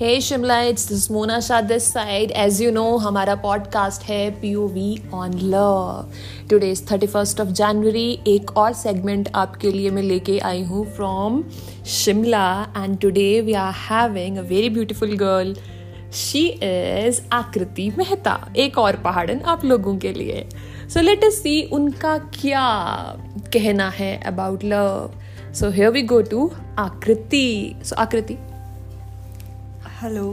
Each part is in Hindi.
Hey Shimla it's this Mona Shah this side as you know हमारा पॉडकास्ट है P O V on love today is thirty first of January एक और सेगमेंट आपके लिए मैं लेके आई हूँ from Shimla and today we are having a very beautiful girl she is Aakriti Mehta एक और पहाड़न आप लोगों के लिए. सो लेट अस सी उनका क्या कहना है about love so here we go to Aakriti so Aakriti hello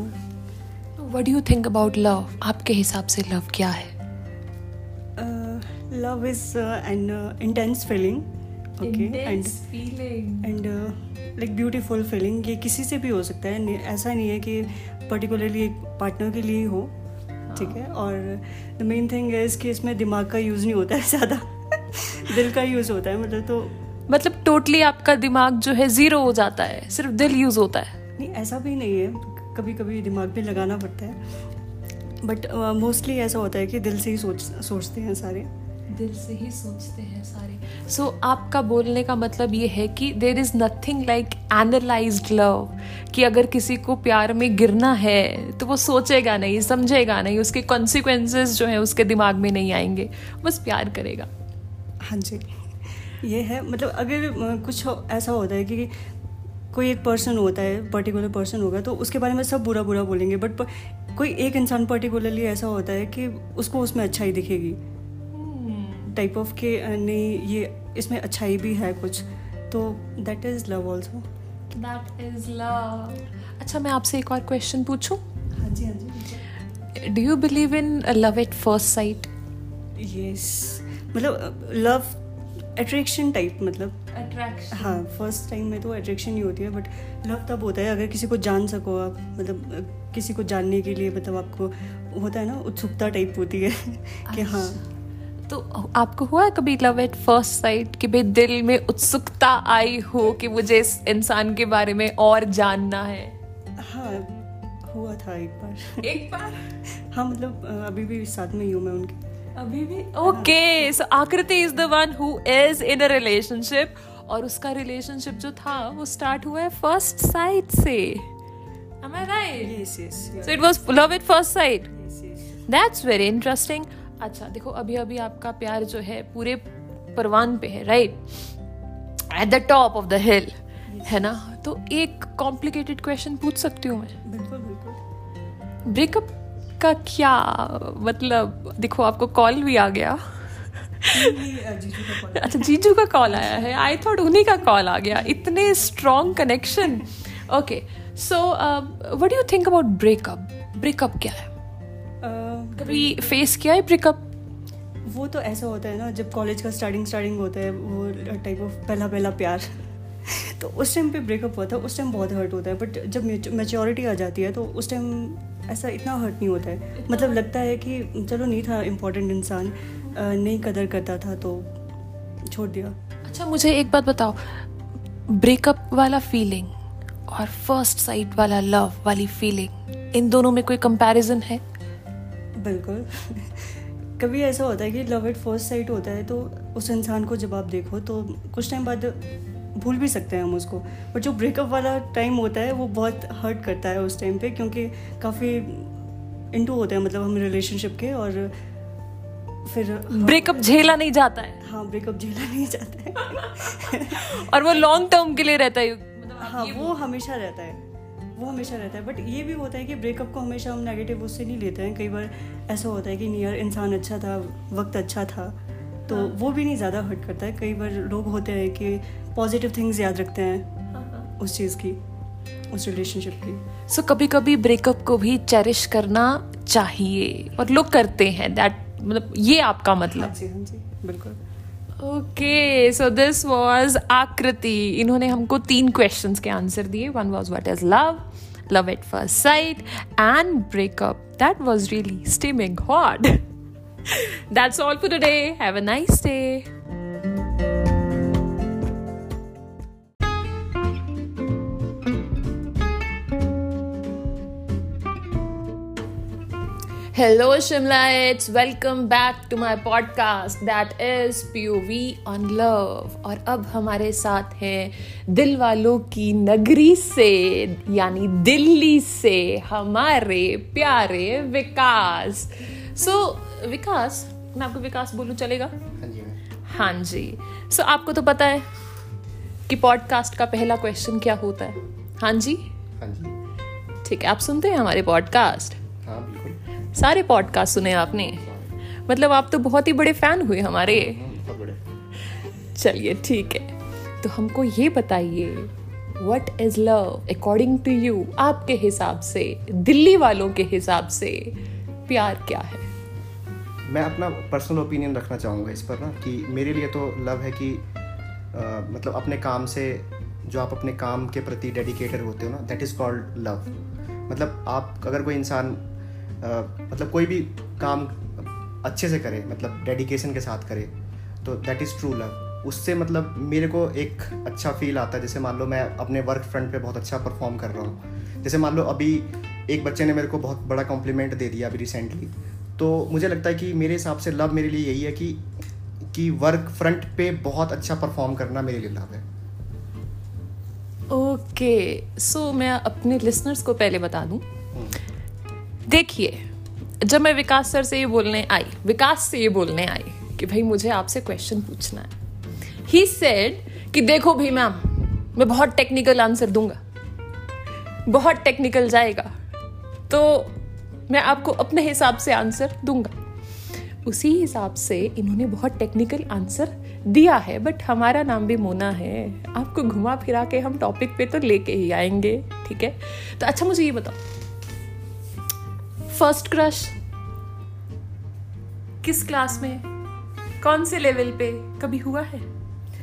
what you think about love आपके हिसाब से लव क्या है? Love is an intense feeling okay and and like beautiful feeling ये किसी से भी हो सकता है। ऐसा नहीं है कि पर्टिकुलरली एक पार्टनर के लिए ही हो ठीक है? और द मेन थिंग है कि इसमें दिमाग का यूज़ नहीं होता है ज़्यादा। दिल का यूज़ होता है मतलब तो मतलब टोटली आपका दिमाग जो है ज़ीरो हो जाता है सिर्फ़ दिल यूज़ होता है। नहीं ऐसा भी नहीं है। कभी कभी दिमाग भी लगाना पड़ता है। बट मोस्टली uh, ऐसा होता है कि दिल से ही सोच सोचते हैं सारे। दिल से ही सोचते हैं सारे। सो so, आपका बोलने का मतलब ये है कि there is nothing like analyse love कि अगर किसी को प्यार में गिरना है तो वो सोचेगा नहीं समझेगा नहीं उसके कॉन्सिक्वेंसेस जो है उसके दिमाग में नहीं आएँगे। बस प्यार करेगा। हाँ जी। ये है मतलब अगर कुछ ऐसा होता है कि कोई एक पर्सन होता है पर्टिकुलर पर्सन होगा तो उसके बारे में सब बुरा बुरा बोलेंगे बट कोई एक इंसान पर्टिकुलरली ऐसा होता है कि उसको उसमें अच्छाई दिखेगी। टाइप. ऑफ़ के नहीं ये इसमें अच्छाई भी है कुछ तो that is love also that is love अच्छा मैं आपसे एक और क्वेश्चन पूछूँ? हाँ जी हाँ जी do you believe in love at first sight yes मतलब लव अट्रैक्शन टाइप मतलब। अट्रैक्शन हाँ फ़र्स्ट टाइम में तो अट्रैक्शन ही होती है बट लव तब होता है अगर किसी को जान सको आप मतलब किसी को जानने के लिए मतलब आपको होता है ना उत्सुकता टाइप होती है कि हाँ। अच्छा। तो आपको हुआ है कभी लव एट फ़र्स्ट साइट कि भाई दिल में उत्सुकता आई हो कि मुझे इस इंसान के बारे में और जानना है? हाँ हुआ था एक बार। एक बार? हाँ मतलब अभी भी साथ में ही हूँ मैं उनके। अभी भी okay so Aakriti is the one who is in a relationship और उसका रिलेशनशिप जो था वो स्टार्ट हुआ है फ़र्स्ट साइट से Am I right? Yes, yes. Yeah. So it was love at first sight. Yes, yes. That's very interesting. अच्छा देखो अभी अभी आपका प्यार जो है पूरे परवान पे है right at the top of the hill है ना तो एक कॉम्प्लिकेटेड क्वेश्चन पूछ सकती हूँ मैं बिल्कुल बिल्कुल ब्रेकअप का क्या मतलब देखो आपको कॉल भी आ गया। अच्छा जीजू का कॉल आया है। आई थॉट उन्हीं का कॉल आ गया। इतने strong connection okay so what you think about breakup breakup क्या है? Uh, कभी फेस किया है ब्रेकअप वो तो ऐसा होता है ना जब कॉलेज का स्टार्टिंग स्टार्टिंग होता है वो टाइप ऑफ़ पहला पहला प्यार। तो उस टाइम पे ब्रेकअप हुआ था उस टाइम बहुत हर्ट होता है बट जब मेच्योरिटी आ जाती है तो उस टाइम ऐसा इतना हर्ट नहीं होता है। मतलब लगता है कि चलो नहीं था इम्पोर्टेंट इंसान नहीं कदर करता था तो छोड़ दिया। अच्छा मुझे एक बात बताओ। ब्रेकअप वाला फीलिंग और फ़र्स्ट साइट वाला लव वाली फीलिंग इन दोनों में कोई कंपैरिजन है? बिल्कुल। कभी ऐसा होता है कि लव एट फ़र्स्ट साइट होता है तो उस इंसान को जब आप देखो तो कुछ टाइम बाद भूल भी सकते हैं हम उसको। बट जो ब्रेकअप वाला टाइम होता है वो बहुत हर्ट करता है उस टाइम पे क्योंकि काफ़ी इंटू होते हैं मतलब हम रिलेशनशिप के और फिर ब्रेकअप झेला नहीं जाता है। हाँ ब्रेकअप झेला नहीं जाता है। और वो लॉन्ग टर्म के लिए रहता है। मतलब हाँ वो हमेशा रहता है। वो हमेशा रहता है। बट ये भी होता है कि ब्रेकअप को हमेशा हम नेगेटिव उससे नहीं लेते हैं। कई बार ऐसा होता है कि नहीं यार इंसान अच्छा था वक्त अच्छा था तो हाँ. वो भी नहीं ज़्यादा हर्ट करता है। कई बार लोग होते हैं कि पॉजिटिव थिंग्स याद रखते हैं हाँ, हाँ. उस चीज़ की उस रिलेशनशिप की। सो so, कभी कभी ब्रेकअप को भी चेरिश करना चाहिए और लोग करते हैं दैट मतलब ये आपका मतलब। हाँ जी हाँ जी बिल्कुल। ओके सो दिस वाज आकृति। इन्होंने हमको तीन क्वेश्चंस के आंसर दिए। One was what is love love at first sight and breakup that was really steaming hot that's all for today have a nice day Hello, Shimlaites. Welcome back to my podcast that is POV on love. और अब हमारे साथ हैं दिल वालों की नगरी से यानी दिल्ली से हमारे प्यारे विकास। सो so, विकास मैं आपको विकास बोलूँ चलेगा? हाँ जी मैम। हाँ सो so, आपको तो पता है कि पॉडकास्ट का पहला क्वेश्चन क्या होता है? हाँ जी? हाँ जी। ठीक है आप सुनते हैं हमारे पॉडकास्ट सारे पॉडकास्ट सुने आपने। मतलब आप तो बहुत ही बड़े फ़ैन हुए हमारे। चलिए ठीक है। तो हमको ये बताइए what is love according to you आपके हिसाब से दिल्ली वालों के हिसाब से प्यार क्या है? मैं अपना पर्सनल ओपिनियन रखना चाहूँगा इस पर ना कि मेरे लिए तो लव है कि अ, मतलब अपने काम से जो आप अपने काम के प्रति डेडिकेटेड होते हो ना दैट इज़ कॉल्ड लव मतलब आप अगर कोई इंसान मतलब कोई भी काम अच्छे से करे मतलब डेडिकेशन के साथ करे तो दैट इज़ ट्रू लव उससे मतलब मेरे को एक अच्छा फील आता है जैसे मान लो मैं अपने वर्क फ्रंट पे बहुत अच्छा परफॉर्म कर रहा हूँ। जैसे मान लो अभी एक बच्चे ने मेरे को बहुत बड़ा कॉम्प्लीमेंट दे दिया अभी रिसेंटली तो मुझे लगता है कि मेरे हिसाब से लव मेरे लिए यही है कि कि वर्क फ्रंट पे बहुत अच्छा परफॉर्म करना मेरे लिए लव है। ओके okay, सो so, मैं अपने लिसनर्स को पहले बता दूँ। देखिए, जब मैं विकास सर से ये बोलने आई, विकास से ये बोलने आई कि भाई मुझे आपसे क्वेश्चन पूछना है। ही सेड कि देखो भाई मैम मैं बहुत टेक्निकल आंसर दूँगा। बहुत टेक्निकल जाएगा। तो मैं आपको अपने हिसाब से आंसर दूँगा। उसी हिसाब से इन्होंने बहुत टेक्निकल आंसर दिया है बट हमारा नाम भी मोना है। आपको घुमा फिरा के हम टॉपिक पे तो लेके ही आएँगे, ठीक है? तो अच्छा मुझे ये बताओ फ़र्स्ट क्रश किस क्लास में? कौन से लेवल पे कभी हुआ है?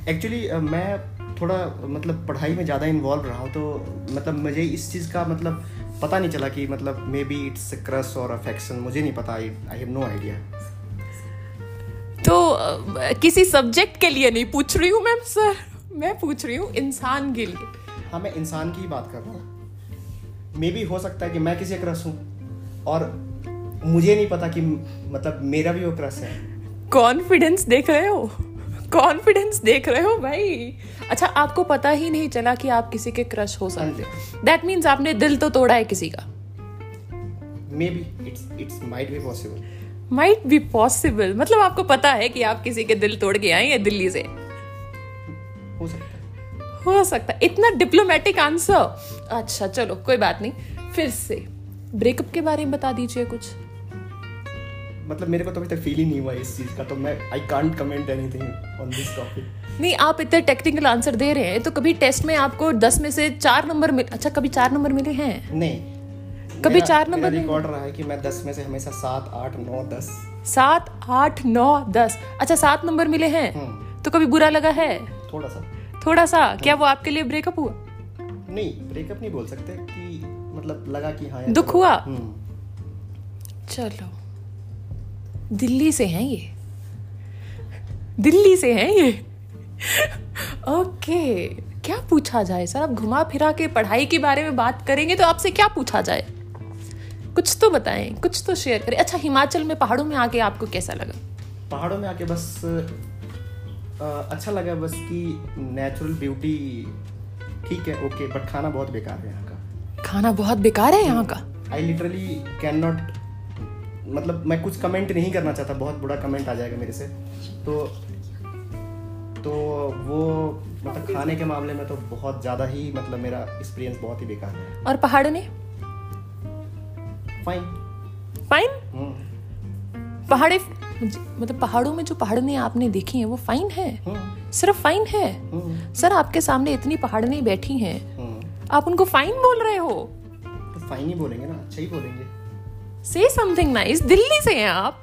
एक्चुअली uh, मैं थोड़ा मतलब पढ़ाई में ज़्यादा इन्वॉल्व रहा हूँ तो मतलब मुझे इस चीज़ का मतलब पता नहीं चला कि मतलब maybe it's crush or affection मुझे नहीं पता आई हैव नो आइडिया तो अ, किसी सब्जेक्ट के लिए नहीं पूछ रही हूँ मैम सर मैं पूछ रही हूँ इंसान के लिए। हाँ मैं इंसान की ही बात कर रहा हूँ। मे बी हो सकता है कि मैं किसी क्रश हूँ। और मुझे नहीं पता कि मतलब मेरा भी वो क्रश है। कॉन्फिडेंस देख रहे हो? कॉन्फिडेंस देख रहे हो भाई? अच्छा आपको पता ही नहीं चला कि आप किसी के क्रश हो सकते हो। दैट मीन्स आपने दिल तो तोड़ा है किसी का। Maybe it's it's might be possible might be possible मतलब आपको पता है कि आप किसी के दिल तोड़ के आए हैं दिल्ली से। हो सकता हो। सकता इतना डिप्लोमेटिक आंसर अच्छा चलो कोई बात नहीं। फिर से। ब्रेकअप के बारे में बता दीजिए कुछ। मतलब मेरे को तो अभी तक फील ही नहीं हुआ इस चीज़ का तो मैं I can't comment anything on this topic नहीं आप इतने टेक्निकल आंसर दे रहे हैं तो कभी टेस्ट में आपको दस में से चार नंबर मिल अच्छा कभी चार नंबर मिले हैं? नहीं। कभी चार नंबर नहीं? रिकॉर्ड रहा है कि मैं दस में से हमेशा सात आठ नौ दस। सात आठ नौ दस। अच्छा सात नंबर मिले हैं। हम्म। तो कभी बुरा लगा है? थोड़ा सा। थोड़ा सा। क्या वो आपके लिए ब्रेकअप हुआ? नहीं ब्रेकअप नहीं बोल सकते कि मतलब लगा कि हाँ दुख। हुआ? हम्म। चलो। दिल्ली से हैं ये? दिल्ली से हैं ये? ओके। क्या पूछा जाए सर? आप घुमा फिरा के पढ़ाई के बारे में बात करेंगे तो आपसे क्या पूछा जाए? कुछ तो बताएँ कुछ तो शेयर करें। अच्छा हिमाचल में पहाड़ों में आके आपको कैसा लगा? पहाड़ों में आके बस अ, अच्छा लगा बस कि नेचुरल ब्यूटी ठीक है ओके बट खाना बहुत बेकार है यहाँ खाना बहुत बेकार है यहाँ का। आई लिटरली कैन नॉट मतलब मैं कुछ कमेंट नहीं करना चाहता बहुत बुरा कमेंट आ जाएगा मेरे से। तो तो वो मतलब खाने के मामले में तो बहुत ज़्यादा ही मतलब मेरा एक्सपीरियंस बहुत ही बेकार है। और पहाड़ों ने फाइन फाइन पहाड़े मतलब पहाड़ों में जो पहाड़ने आपने देखी हैं वो फाइन है। सिर्फ़ फाइन है। सर आपके सामने इतनी पहाड़ने बैठी हैं। आप उनको फाइन बोल रहे हो? तो फाइन ही बोलेंगे ना अच्छा ही बोलेंगे। से समथिंग नाइस दिल्ली से हैं आप।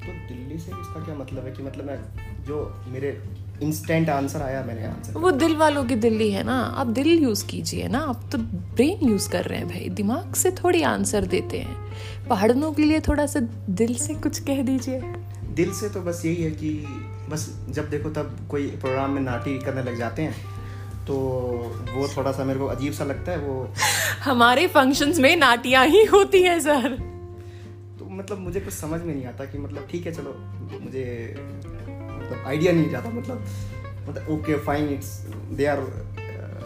तो दिल्ली से इसका क्या मतलब है कि मतलब मैं जो मेरे इंस्टेंट आंसर आया मैंने आंसर वो दिल वालों की दिल्ली है ना आप दिल यूज़ कीजिए ना आप तो ब्रेन यूज़ कर रहे हैं भाई दिमाग से थोड़ी आंसर देते हैं। पहाड़नों के लिए थोड़ा सा दिल से कुछ कह दीजिए। दिल से तो बस यही है कि बस जब देखो तब कोई प्रोग्राम में नाटी करने लग जाते हैं। तो वो थोड़ा सा मेरे को अजीब सा लगता है वो हमारे फ़ंक्शंस में नाटियाँ ही होती हैं सर तो मतलब मुझे कुछ समझ में नहीं आता कि मतलब ठीक है चलो मुझे मतलब आइडिया नहीं जाता मतलब मतलब okay fine it's they are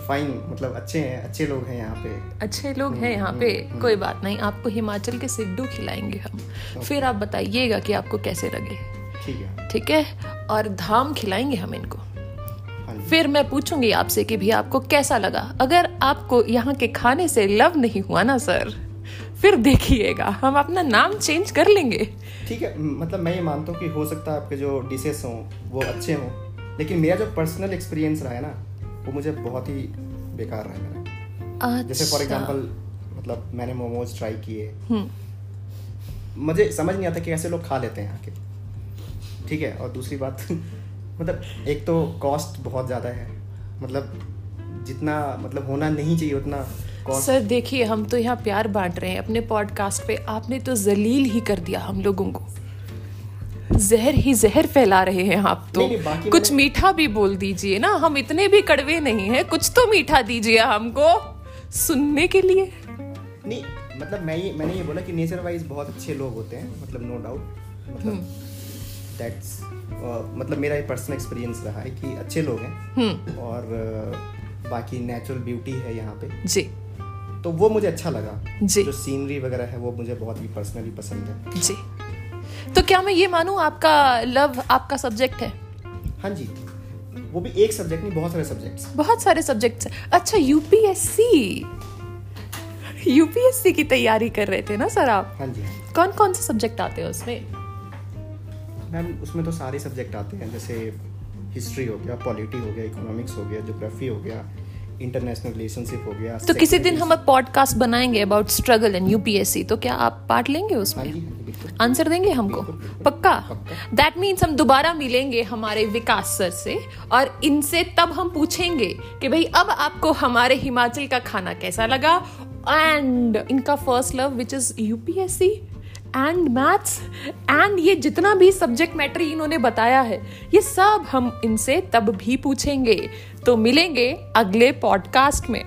fine मतलब अच्छे हैं अच्छे लोग हैं यहाँ पे। अच्छे लोग हैं हम्म, यहाँ पे हम्म, कोई बात नहीं आपको हिमाचल के सिड्डू खिलाएँगे हम। फिर आप बताइएगा कि आपको कैसे लगे। ठीक है। ठीक है? और धाम खिलाएँगे हम इनको। फिर मैं पूछूँगी आपसे कि भी आपको कैसा लगा? अगर आपको यहाँ के खाने से लव नहीं हुआ ना सर फिर देखिएगा हम अपना नाम चेंज कर लेंगे। ठीक है मतलब मैं ये मानता हूँ कि हो सकता है आपके जो डिशेस हों वो अच्छे हों लेकिन मेरा जो पर्सनल एक्सपीरियंस रहा है ना वो मुझे बहुत ही बेकार रहा है मेरा। जैसे फॉर अच्छा। एग्जांपल मतलब मैंने मोमोज ट्राई किए। हम्म। मुझे समझ नहीं आता कि कैसे लोग खा लेते हैं यहाँ के ठीक है और दूसरी बात मतलब एक तो कॉस्ट बहुत ज़्यादा है। मतलब जितना मतलब होना नहीं चाहिए उतना सर देखिए हम तो यहाँ प्यार बांट रहे हैं। अपने पॉडकास्ट पे आपने तो जलील ही कर दिया हम लोगों को। जहर ही जहर फैला रहे हैं आप तो। नहीं, नहीं, कुछ मीठा भी बोल दीजिए ना। हम इतने भी कड़वे नहीं हैं। कुछ तो मीठा दीजिए हमको सुनने के लिए। नहीं मतलब मैं ये मैंने ये बोला कि नेचर वाइज बहुत अच्छे लोग होते हैं मतलब नो डाउट मतलब दैट्स मतलब मेरा ये पर्सनल एक्सपीरियंस रहा है कि अच्छे लोग हैं। हम्म। और बाकी नेचुरल ब्यूटी है यहाँ पे। जी। तो वो मुझे अच्छा लगा। जी। जो सीनरी वगैरह है वो मुझे बहुत ही पर्सनली पसंद है। जी। तो क्या मैं ये मानूं आपका लव आपका सब्जेक्ट है? हाँ जी। वो भी एक सब्जेक्ट नहीं बहुत सारे सब्जेक्ट्स बहुत सारे सब्जेक्ट्स अच्छा यूपीएससी यूपीएससी की तैयारी कर रहे थे ना सर आप? हाँ जी। कौन कौन से सब्जेक्ट आते हैं उसमें? मैम उसमें तो सारे सब्जेक्ट आते हैं जैसे हिस्ट्री हो गया पॉलिटी हो गया इकोनॉमिक्स हो गया ज्योग्राफी हो गया इंटरनेशनल रिलेशनशिप हो गया तो किसी दिन हम पॉडकास्ट बनाएँगे अबाउट स्ट्रगल इन यूपीएससी तो क्या आप पार्ट लेंगे हाँ उसमें जी हाँ आंसर देंगे हमको? पक्का। दैट मीन्स हम दोबारा मिलेंगे हमारे विकास सर से और इनसे तब हम पूछेंगे कि भाई अब आपको हमारे हिमाचल का खाना कैसा लगा? एंड इनका first love which is UPSC and maths and ये जितना भी सब्जेक्ट मैटर इन्होंने बताया है ये सब हम इनसे तब भी पूछेंगे तो मिलेंगे अगले पॉडकास्ट में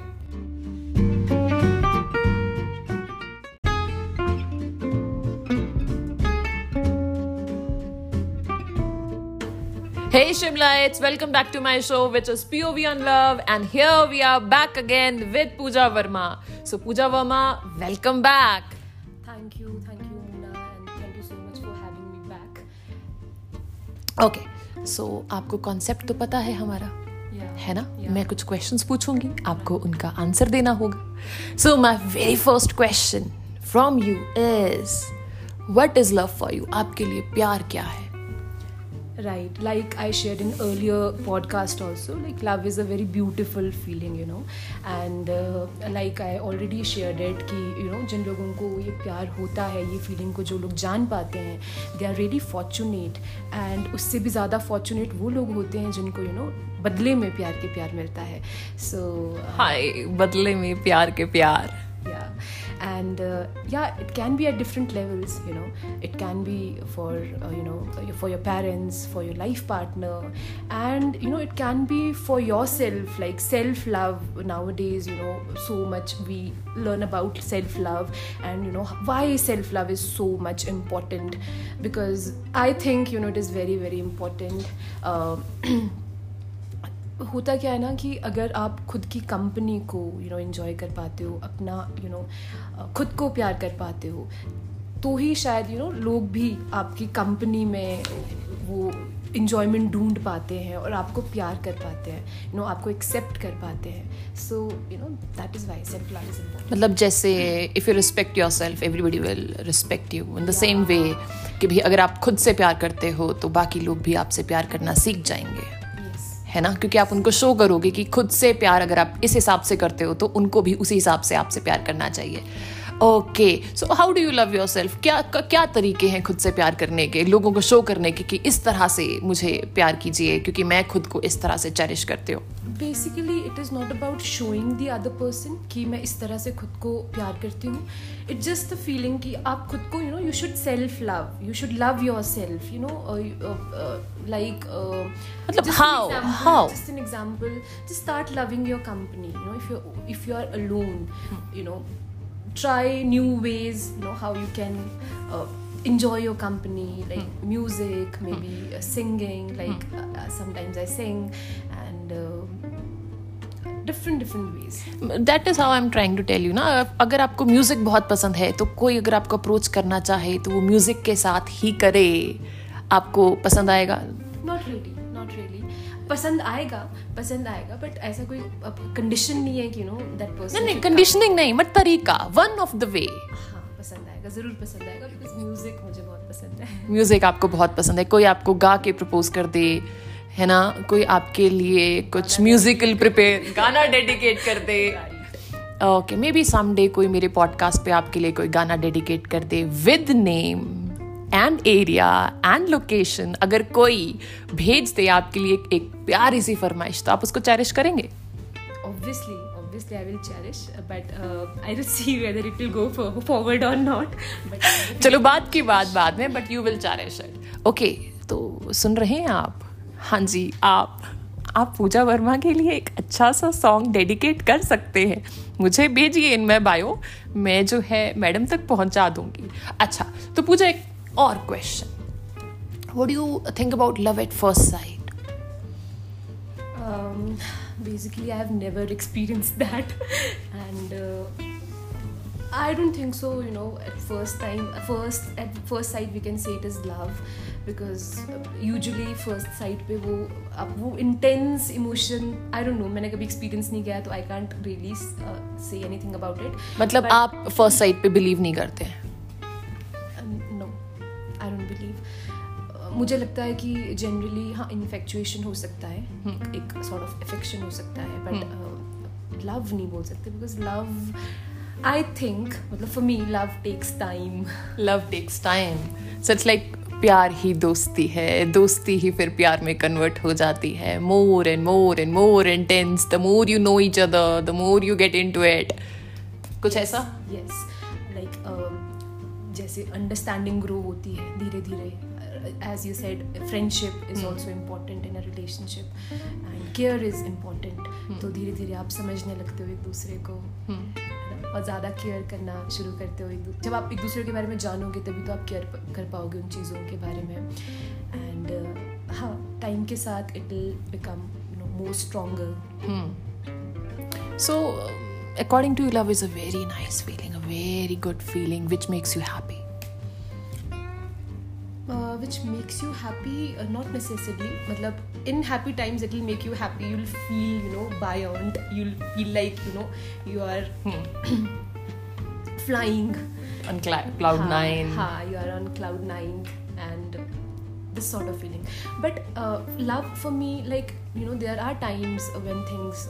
Hey Shimlaites, welcome back to my show, which is POV on Love, and here we are back again with Pooja Verma. So, Pooja Verma, welcome back. Thank you, thank Okay, so आपको कॉन्सेप्ट तो पता है हमारा Yeah. है ना Yeah. मैं कुछ क्वेश्चंस पूछूँगी आपको उनका आंसर देना होगा so my very first question from you is what is love for you आपके लिए प्यार क्या है Right, like I shared in earlier podcast also, like love is a very beautiful feeling, you know, and uh, like I already shared it कि you know जिन लोगों को ये प्यार होता है ये feeling को जो लोग जान पाते हैं they are really fortunate and उससे भी ज़्यादा fortunate वो लोग होते हैं जिनको you know बदले में प्यार के प्यार मिलता है so uh, बदले में प्यार के प्यार yeah and uh, yeah it can be at different levels you know. It can be for uh, you know for your parents for your life partner. And you know it can be for yourself like self love nowadays you know so much we learn about self love and you know why self love is so much important. Because i think you know it is very very important. Uh, होता क्या है ना कि अगर आप खुद की कंपनी को यू नो एंजॉय कर पाते हो अपना यू you नो know, खुद को प्यार कर पाते हो तो ही शायद यू you नो know, लोग भी आपकी कंपनी में वो इंजॉयमेंट ढूंढ पाते हैं और आपको प्यार कर पाते हैं यू you नो know, आपको एक्सेप्ट कर पाते हैं। So you know that is why self love is मतलब जैसे if you respect yourself everybody will respect you in the same way कि भी अगर आप खुद से प्यार करते हो तो बाकी लोग भी आपसे प्यार करना सीख जाएँगे। है ना? क्योंकि आप उनको शो करोगे कि खुद से प्यार अगर आप इस हिसाब से करते हो तो उनको भी उसी हिसाब से आपसे प्यार करना चाहिए। Okay so how do you love yourself क्या क्या तरीके हैं खुद से प्यार करने के लोगों को शो करने के कि इस तरह से मुझे प्यार कीजिए? क्योंकि मैं खुद को इस तरह से चेरिश करती हूँ। Basically it is not about showing the other person कि मैं इस तरह से खुद को प्यार करती हूँ। इट जस्ट द फीलिंग कि आप खुद को you know you should self love you should love yourself you know like मतलब how? How? just an example. Just start loving your company you know if you're if you are alone you know. Try new ways you know how you can uh, enjoy your company like music maybe uh, singing like uh, uh, sometimes i sing and uh, different different ways is how I am trying to tell you ना अगर आपको म्यूज़िक बहुत पसंद है तो कोई अगर आपको अप्रोच करना चाहे तो वो म्यूज़िक के साथ ही करे आपको पसंद आएगा नॉट रियली नॉट रियली पसंद आएगा पसंद आएगा बट ऐसा कोई कंडीशन नहीं है कि नो दैट पर्सन नहीं कंडीशनिंग नहीं बट तरीका वन ऑफ़ द वे हाँ पसंद आएगा ज़रूर पसंद आएगा बिकॉज़ म्यूज़िक मुझे बहुत पसंद है। म्यूज़िक आपको बहुत पसंद है कोई आपको गा के प्रपोज कर दे है ना? कोई आपके लिए कुछ म्यूजिकल प्रिपेयर गाना डेडिकेट कर दे। ओके मे बी कोई मेरे पॉडकास्ट पे आपके लिए कोई गाना डेडिकेट कर दे with name and area and location अगर कोई भेज दे आपके लिए एक, प्यारी सी फरमाइश तो आप उसको चैरिश करेंगे? Obviously obviously i will cherish but uh, i will see whether it will go for, forward or not. But चलो बात की बात बाद में but you will cherish it okay तो सुन रहे हैं आप? हाँ जी आप आप पूजा वर्मा के लिए एक अच्छा सा सॉन्ग डेडिकेट कर सकते हैं। मुझे भेजिए इन मैं बायो मैं जो है मैडम तक पहुँचा दूँगी। अच्छा तो पूजा एक और question what do you think about love at first sight um, basically i have never experienced that and uh, i don't think so you know at first time first at first sight we can say it is love because uh, usually first sight पे वो अब वो intense emotion I don't know मैंने कभी experience नहीं किया तो I can't really uh, say anything about it मतलब But- आप फर्स्ट साइट पे बिलीव नहीं करते हैं नो आई don't believe मुझे लगता है कि जनरली हाँ इन्फेक्चुएशन हो सकता है। एक, एक सॉर्ट ऑफ़ अफेक्शन हो सकता है बट लव नहीं बोल सकते बिकॉज़ लव आई थिंक मतलब for me love takes time love takes time so it's like प्यार ही दोस्ती है। दोस्ती ही फिर प्यार में कन्वर्ट हो जाती है। More and more and more intense the more you know each other the more you get into it कुछ ऐसा? यस लाइक जैसे अंडरस्टैंडिंग ग्रो होती है धीरे धीरे as you said friendship is also important in a relationship and care is important तो धीरे धीरे आप समझने लगते हो एक दूसरे को। है और ज़्यादा केयर करना शुरू करते हो एक जब आप एक दूसरे के बारे में जानोगे तभी तो आप केयर कर पाओगे उन चीज़ों के बारे में। एंड हाँ टाइम के साथ it will become more stronger so according to you love is a very nice feeling a very good feeling which makes you happy. Which makes you happy uh, not necessarily matlab in happy times it will make you happy you'll feel you know buoyant you'll feel like you know you are flying. On cl- cloud Ha, nine. ha, you are on cloud nine and this sort of feeling. But uh, love for me like you know there are times when things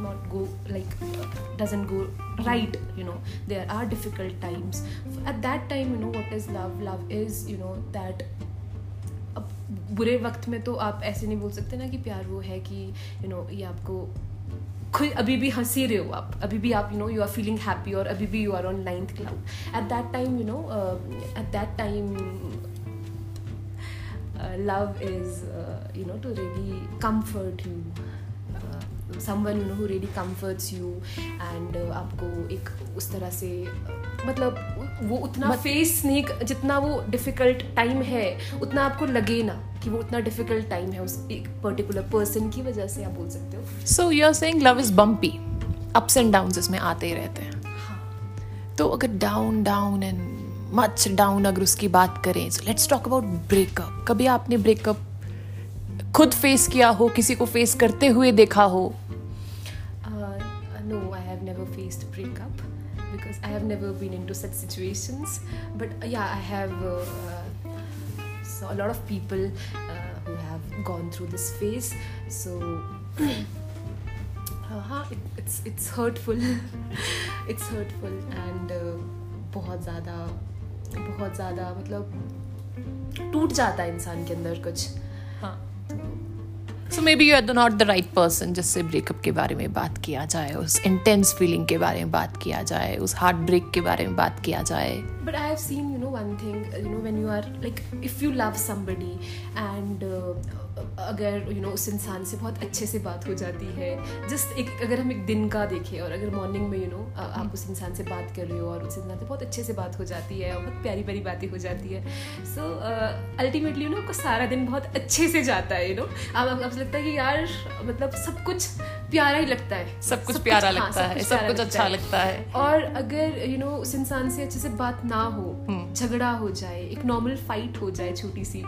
not go like uh, doesn't go right you know. There are difficult times. At that time you know what is love? Love is you know that बुरे वक्त में तो आप ऐसे नहीं बोल सकते ना कि प्यार वो है कि यू नो ये आपको खुद अभी भी हँसी रहे हो आप। अभी भी आप you know you are feeling happy और अभी भी you are on ninth cloud at that time you know at that time love is uh, you know to really comfort you. Who really comforts you and uh, आपको एक उस तरह से uh, मतलब वो उतना मत... फेस नहीं जितना वो डिफ़िकल्ट टाइम है उतना आपको लगे ना कि वो उतना डिफ़िकल्ट टाइम है उस एक पर्टिकुलर पर्सन की वजह से आप बोल सकते हो। So, you're saying love is bumpy. Ups and downs इसमें आते ही रहते हैं। हाँ. तो अगर down down and much down अगर उसकी बात करें so let's talk about breakup कभी आपने ब्रेकअप खुद फेस किया हो किसी को फेस करते हुए देखा हो? No I never faced breakup. because I have never been into such situations. But uh, yeah, I have uh, uh, so a lot of people uh, who have gone through this phase. So. uh, हाँ, it's hurtful. it's hurtful and uh, बहुत ज़्यादा बहुत ज़्यादा मतलब टूट जाता है इंसान के अंदर कुछ हाँ so maybe you are the not the right person जिससे ब्रेकअप के बारे में बात किया जाए, उस इंटेंस फीलिंग के बारे में बात किया जाए, उस हार्ट ब्रेक के बारे में बात किया जाए। But I have seen you know one thing you know when you are like if you love somebody and अगर यू you नो know, उस इंसान से बहुत अच्छे से बात हो जाती है। जस्ट एक अगर हम एक दिन का देखें और अगर मॉर्निंग में यू you नो know, आप उस इंसान से बात कर रहे हो और उस इंसान से बहुत अच्छे से बात हो जाती है और बहुत प्यारी प्यारी बातें हो जाती है। सो अल्टीमेटली यू नो आपको सारा दिन बहुत अच्छे से जाता है यू नो आप आपको लगता है कि यार मतलब सब कुछ प्यारा ही लगता है। सब कुछ सब प्यारा हाँ, लगता है सब कुछ अच्छा लगता है। और अगर यू नो उस इंसान से अच्छे से बात ना हो हम्म। झगड़ा हो जाए एक नॉर्मल फाइट हो जाए छोटी सी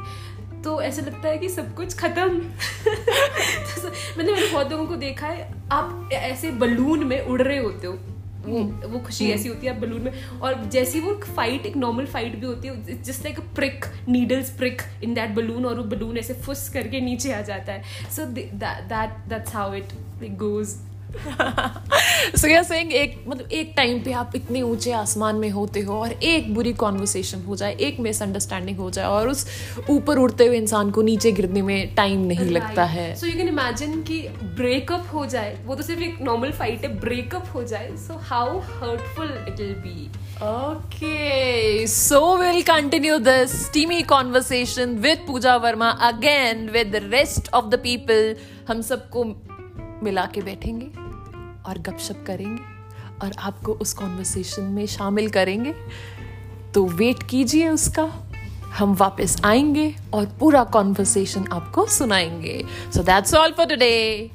तो ऐसा लगता है कि सब कुछ खत्म। तो मैंने बहुत लोगों को देखा है आप ऐसे बलून में उड़ रहे होते हो। वो हम्म। वो खुशी ऐसी होती है आप बलून में और जैसी वो फाइट एक नॉर्मल फाइट भी होती है just like prick needles prick in that balloon और वो बलून ऐसे फुस करके नीचे आ जाता है। So that that's how it goes so you saying एक मतलब एक टाइम पे आप इतने ऊँचे आसमान में होते हो और एक बुरी कॉन्वर्सेशन हो जाए एक मिसअंडरस्टैंडिंग हो जाए और उस ऊपर उड़ते हुए इंसान को नीचे गिरने में टाइम नहीं right. लगता है सो यू कैन इमेजिन कि ब्रेकअप हो जाए वो तो सिर्फ़ एक नॉर्मल फाइट है ब्रेकअप हो जाए so how hurtful it will be Okay, so we'll continue this steamy conversation with Pooja Verma again with the rest of the people. हम सबको मिला के बैठेंगे और गपशप करेंगे और आपको उस कॉन्वर्सेशन में शामिल करेंगे। तो वेट कीजिए उसका। हम वापस आएँगे और पूरा कॉन्वर्सेशन आपको सुनाएँगे। So that's all for today